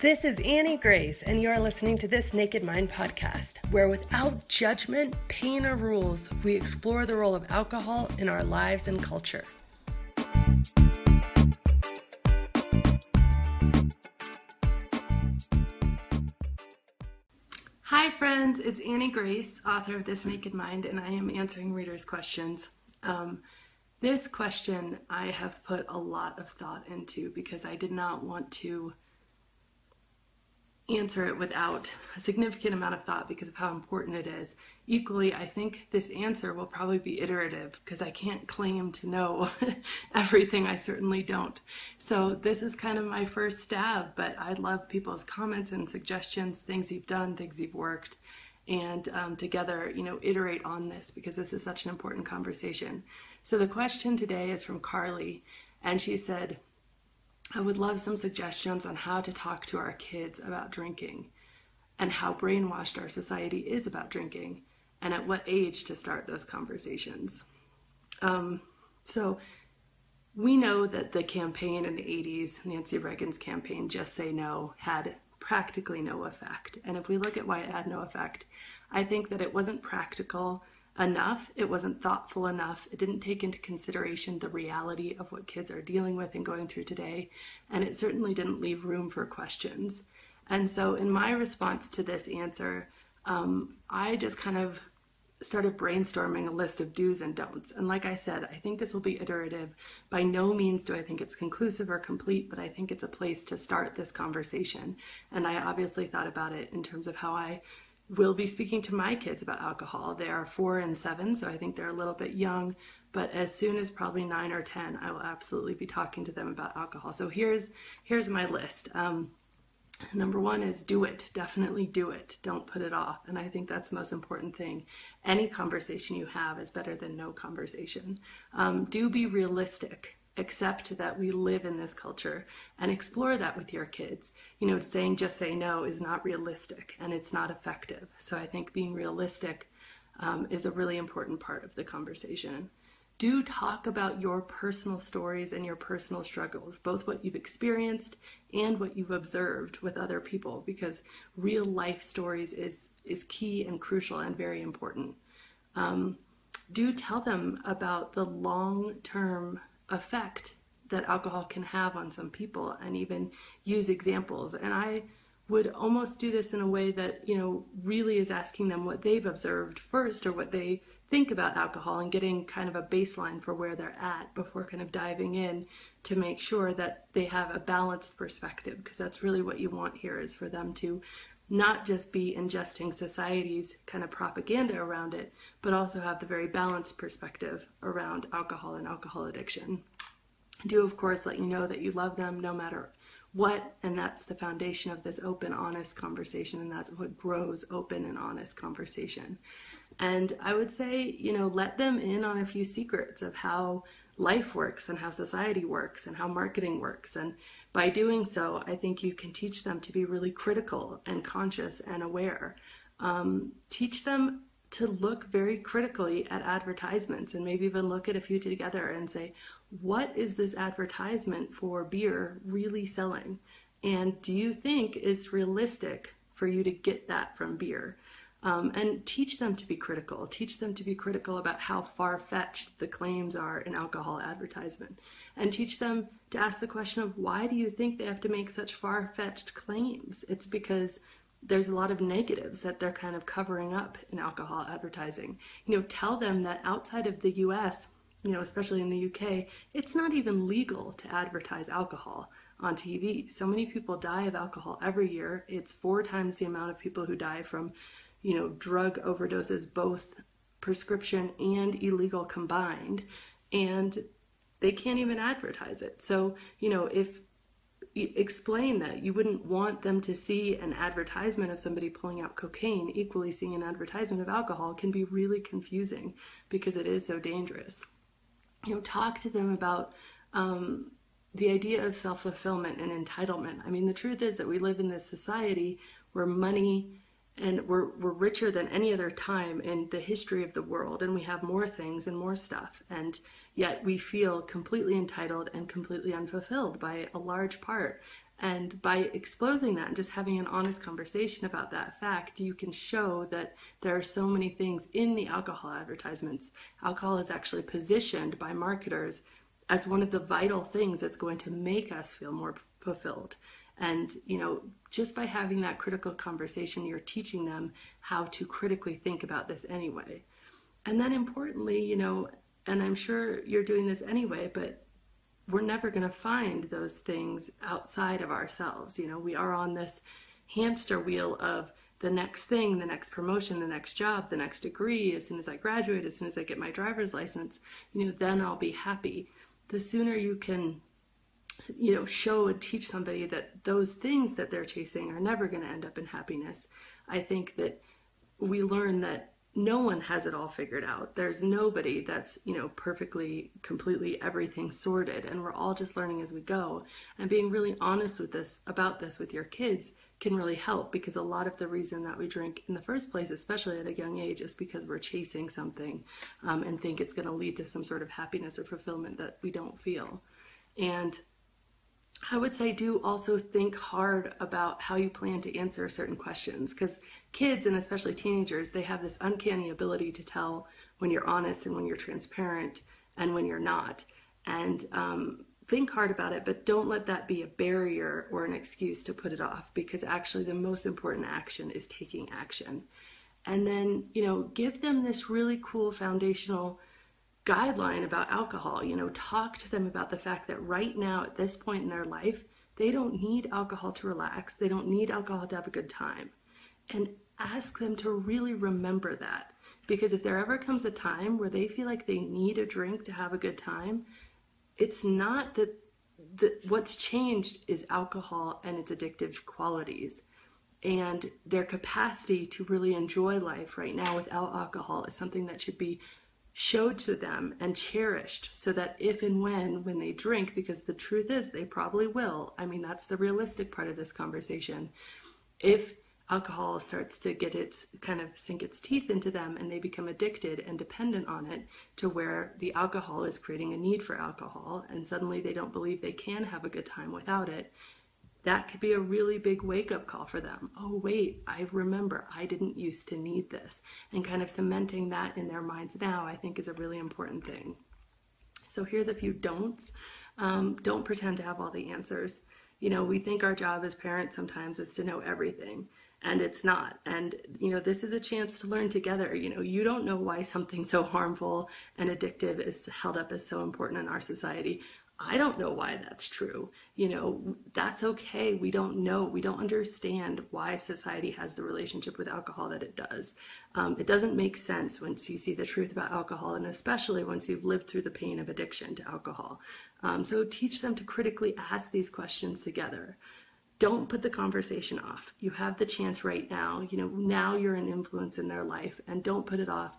This is Annie Grace, and you are listening to this Naked Mind podcast, where without judgment, pain, or rules, we explore the role of alcohol in our lives and culture. Hi, friends, it's Annie Grace, author of This Naked Mind, and I am answering readers' questions. Um, this question I have put a lot of thought into because I did not want to answer it without a significant amount of thought because of how important it is. Equally, I think this answer will probably be iterative because I can't claim to know everything. I certainly don't. So, this is kind of my first stab, but I'd love people's comments and suggestions, things you've done, things you've worked, and um, together, you know, iterate on this because this is such an important conversation. So, the question today is from Carly, and she said, I would love some suggestions on how to talk to our kids about drinking and how brainwashed our society is about drinking and at what age to start those conversations. Um, so, we know that the campaign in the 80s, Nancy Reagan's campaign, Just Say No, had practically no effect. And if we look at why it had no effect, I think that it wasn't practical enough. It wasn't thoughtful enough. It didn't take into consideration the reality of what kids are dealing with and going through today. And it certainly didn't leave room for questions. And so, in my response to this answer, um, I just kind of started brainstorming a list of do's and don'ts. And like I said, I think this will be iterative. By no means do I think it's conclusive or complete, but I think it's a place to start this conversation. And I obviously thought about it in terms of how I will be speaking to my kids about alcohol. They are four and seven, so I think they're a little bit young. But as soon as probably nine or ten, I will absolutely be talking to them about alcohol. So here's here's my list. Um, number one is do it. Definitely do it. Don't put it off. And I think that's the most important thing. Any conversation you have is better than no conversation. Um, do be realistic accept that we live in this culture and explore that with your kids. You know, saying just say no is not realistic and it's not effective. So I think being realistic um, is a really important part of the conversation. Do talk about your personal stories and your personal struggles, both what you've experienced and what you've observed with other people, because real life stories is, is key and crucial and very important. Um, do tell them about the long term effect that alcohol can have on some people and even use examples. And I would almost do this in a way that, you know, really is asking them what they've observed first or what they think about alcohol and getting kind of a baseline for where they're at before kind of diving in to make sure that they have a balanced perspective because that's really what you want here is for them to not just be ingesting society's kind of propaganda around it, but also have the very balanced perspective around alcohol and alcohol addiction. Do, of course, let you know that you love them no matter what, and that's the foundation of this open, honest conversation, and that's what grows open and honest conversation. And I would say, you know, let them in on a few secrets of how life works and how society works and how marketing works and by doing so, I think you can teach them to be really critical and conscious and aware. Um, teach them to look very critically at advertisements and maybe even look at a few together and say, what is this advertisement for beer really selling? And do you think it's realistic for you to get that from beer? Um, and teach them to be critical. Teach them to be critical about how far fetched the claims are in alcohol advertisement. And teach them to ask the question of why do you think they have to make such far fetched claims? It's because there's a lot of negatives that they're kind of covering up in alcohol advertising. You know, tell them that outside of the US, you know, especially in the UK, it's not even legal to advertise alcohol on TV. So many people die of alcohol every year. It's four times the amount of people who die from you know, drug overdoses, both prescription and illegal combined, and they can't even advertise it. So, you know, if explain that you wouldn't want them to see an advertisement of somebody pulling out cocaine, equally seeing an advertisement of alcohol can be really confusing because it is so dangerous. You know, talk to them about um, the idea of self fulfillment and entitlement. I mean, the truth is that we live in this society where money and we're, we're richer than any other time in the history of the world and we have more things and more stuff and yet we feel completely entitled and completely unfulfilled by a large part And by exposing that and just having an honest conversation about that fact, you can show that there are so many things in the alcohol advertisements. Alcohol is actually positioned by marketers as one of the vital things that's going to make us feel more fulfilled. And, you know, just by having that critical conversation, you're teaching them how to critically think about this anyway. And then importantly, you know, and I'm sure you're doing this anyway, but we're never going to find those things outside of ourselves. You know, we are on this hamster wheel of the next thing, the next promotion, the next job, the next degree. As soon as I graduate, as soon as I get my driver's license, you know, then I'll be happy. The sooner you can, you know, show and teach somebody that those things that they're chasing are never going to end up in happiness, I think that we learn that no one has it all figured out. There's nobody that's, you know, perfectly, completely everything sorted. And we're all just learning as we go. And being really honest with this, about this with your kids can really help because a lot of the reason that we drink in the first place, especially at a young age, is because we're chasing something um, and think it's going to lead to some sort of happiness or fulfillment that we don't feel. And I would say do also think hard about how you plan to answer certain questions because kids and especially teenagers, they have this uncanny ability to tell when you're honest and when you're transparent and when you're not. And um, think hard about it, but don't let that be a barrier or an excuse to put it off because actually the most important action is taking action. And then, you know, give them this really cool foundational guideline about alcohol. You know, talk to them about the fact that right now, at this point in their life, they don't need alcohol to relax. They don't need alcohol to have a good time and ask them to really remember that. Because if there ever comes a time where they feel like they need a drink to have a good time, it's not that the, what's changed is alcohol and its addictive qualities. And their capacity to really enjoy life right now without alcohol is something that should be showed to them and cherished so that if and when when they drink because the truth is they probably will. I mean that's the realistic part of this conversation. If alcohol starts to get its kind of sink its teeth into them and they become addicted and dependent on it to where the alcohol is creating a need for alcohol and suddenly they don't believe they can have a good time without it that could be a really big wake up call for them. Oh, wait, I remember I didn't used to need this. And kind of cementing that in their minds now, I think, is a really important thing. So here's a few don'ts. Um, don't pretend to have all the answers. You know, we think our job as parents sometimes is to know everything and it's not and you know this is a chance to learn together you know you don't know why something so harmful and addictive is held up as so important in our society i don't know why that's true you know that's okay we don't know we don't understand why society has the relationship with alcohol that it does um, it doesn't make sense once you see the truth about alcohol and especially once you've lived through the pain of addiction to alcohol um, so teach them to critically ask these questions together don't put the conversation off. You have the chance right now. You know, now you're an influence in their life, and don't put it off.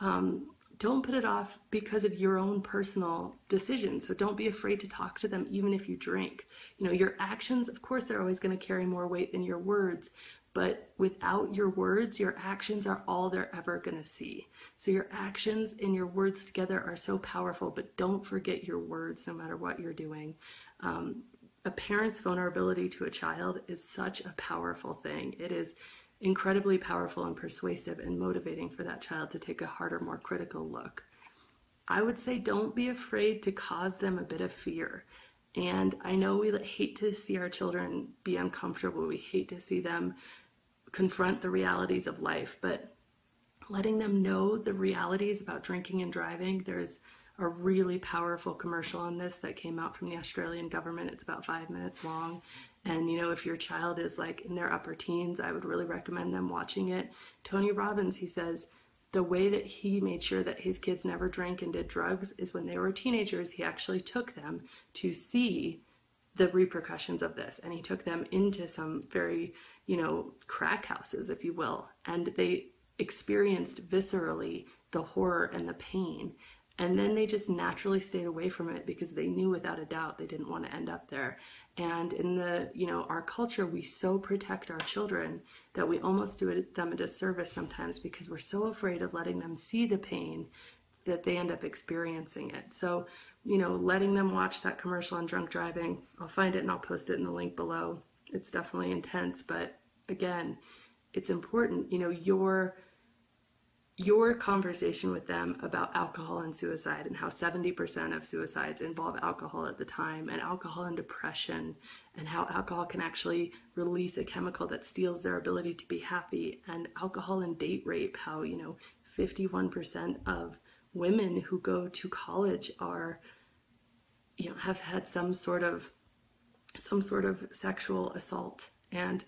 Um, don't put it off because of your own personal decisions. So don't be afraid to talk to them, even if you drink. You know, your actions, of course, they're always going to carry more weight than your words. But without your words, your actions are all they're ever going to see. So your actions and your words together are so powerful, but don't forget your words no matter what you're doing. Um, a parent's vulnerability to a child is such a powerful thing. It is incredibly powerful and persuasive and motivating for that child to take a harder, more critical look. I would say don't be afraid to cause them a bit of fear. And I know we hate to see our children be uncomfortable. We hate to see them confront the realities of life, but letting them know the realities about drinking and driving, there's a really powerful commercial on this that came out from the Australian government. It's about five minutes long. And, you know, if your child is like in their upper teens, I would really recommend them watching it. Tony Robbins, he says, the way that he made sure that his kids never drank and did drugs is when they were teenagers, he actually took them to see the repercussions of this. And he took them into some very, you know, crack houses, if you will. And they experienced viscerally the horror and the pain and then they just naturally stayed away from it because they knew without a doubt they didn't want to end up there and in the you know our culture we so protect our children that we almost do them a disservice sometimes because we're so afraid of letting them see the pain that they end up experiencing it. So, you know, letting them watch that commercial on drunk driving, I'll find it and I'll post it in the link below. It's definitely intense, but again, it's important, you know, your your conversation with them about alcohol and suicide and how 70% of suicides involve alcohol at the time and alcohol and depression and how alcohol can actually release a chemical that steals their ability to be happy and alcohol and date rape how you know 51% of women who go to college are you know have had some sort of some sort of sexual assault. And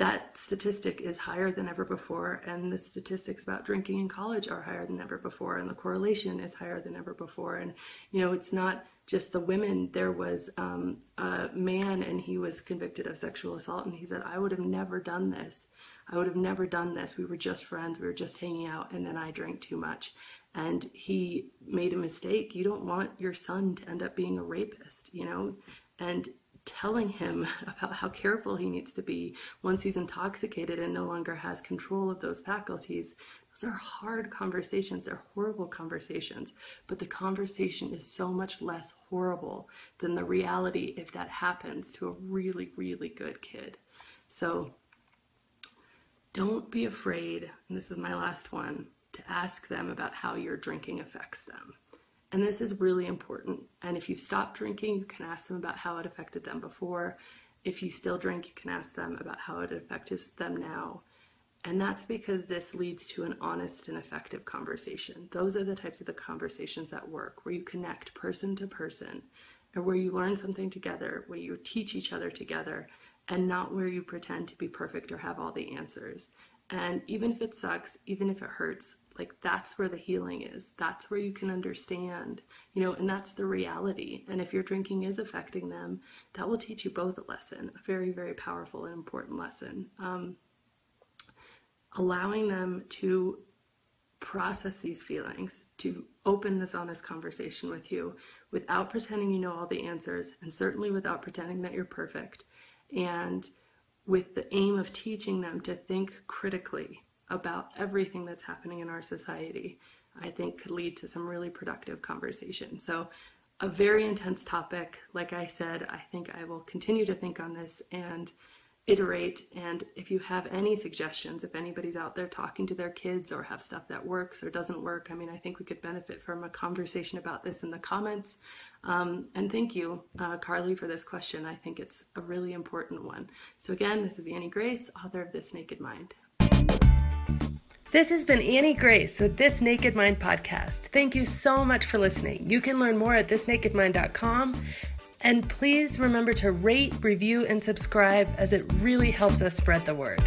that statistic is higher than ever before, and the statistics about drinking in college are higher than ever before, and the correlation is higher than ever before. And you know, it's not just the women. There was um, a man, and he was convicted of sexual assault, and he said, "I would have never done this. I would have never done this. We were just friends. We were just hanging out, and then I drank too much." And he made a mistake. You don't want your son to end up being a rapist, you know, and telling him about how careful he needs to be once he's intoxicated and no longer has control of those faculties. Those are hard conversations. They're horrible conversations. But the conversation is so much less horrible than the reality if that happens to a really, really good kid. So don't be afraid, and this is my last one, to ask them about how your drinking affects them. And this is really important. And if you've stopped drinking, you can ask them about how it affected them before. If you still drink, you can ask them about how it affects them now. And that's because this leads to an honest and effective conversation. Those are the types of the conversations that work, where you connect person to person, and where you learn something together, where you teach each other together, and not where you pretend to be perfect or have all the answers. And even if it sucks, even if it hurts, like that's where the healing is. That's where you can understand you know and that's the reality. And if your drinking is affecting them that will teach you both a lesson a very very powerful and important lesson. Um, allowing them to process these feelings to open this honest conversation with you without pretending you know all the answers and certainly without pretending that you're perfect and with the aim of teaching them to think critically about everything that's happening in our society, I think could lead to some really productive conversation. So, a very intense topic. Like I said, I think I will continue to think on this and iterate. And if you have any suggestions, if anybody's out there talking to their kids or have stuff that works or doesn't work, I mean, I think we could benefit from a conversation about this in the comments. Um, and thank you, uh, Carly, for this question. I think it's a really important one. So, again, this is Annie Grace, author of This Naked Mind. This has been Annie Grace with This Naked Mind podcast. Thank you so much for listening. You can learn more at thisnakedmind.com. And please remember to rate, review, and subscribe as it really helps us spread the word.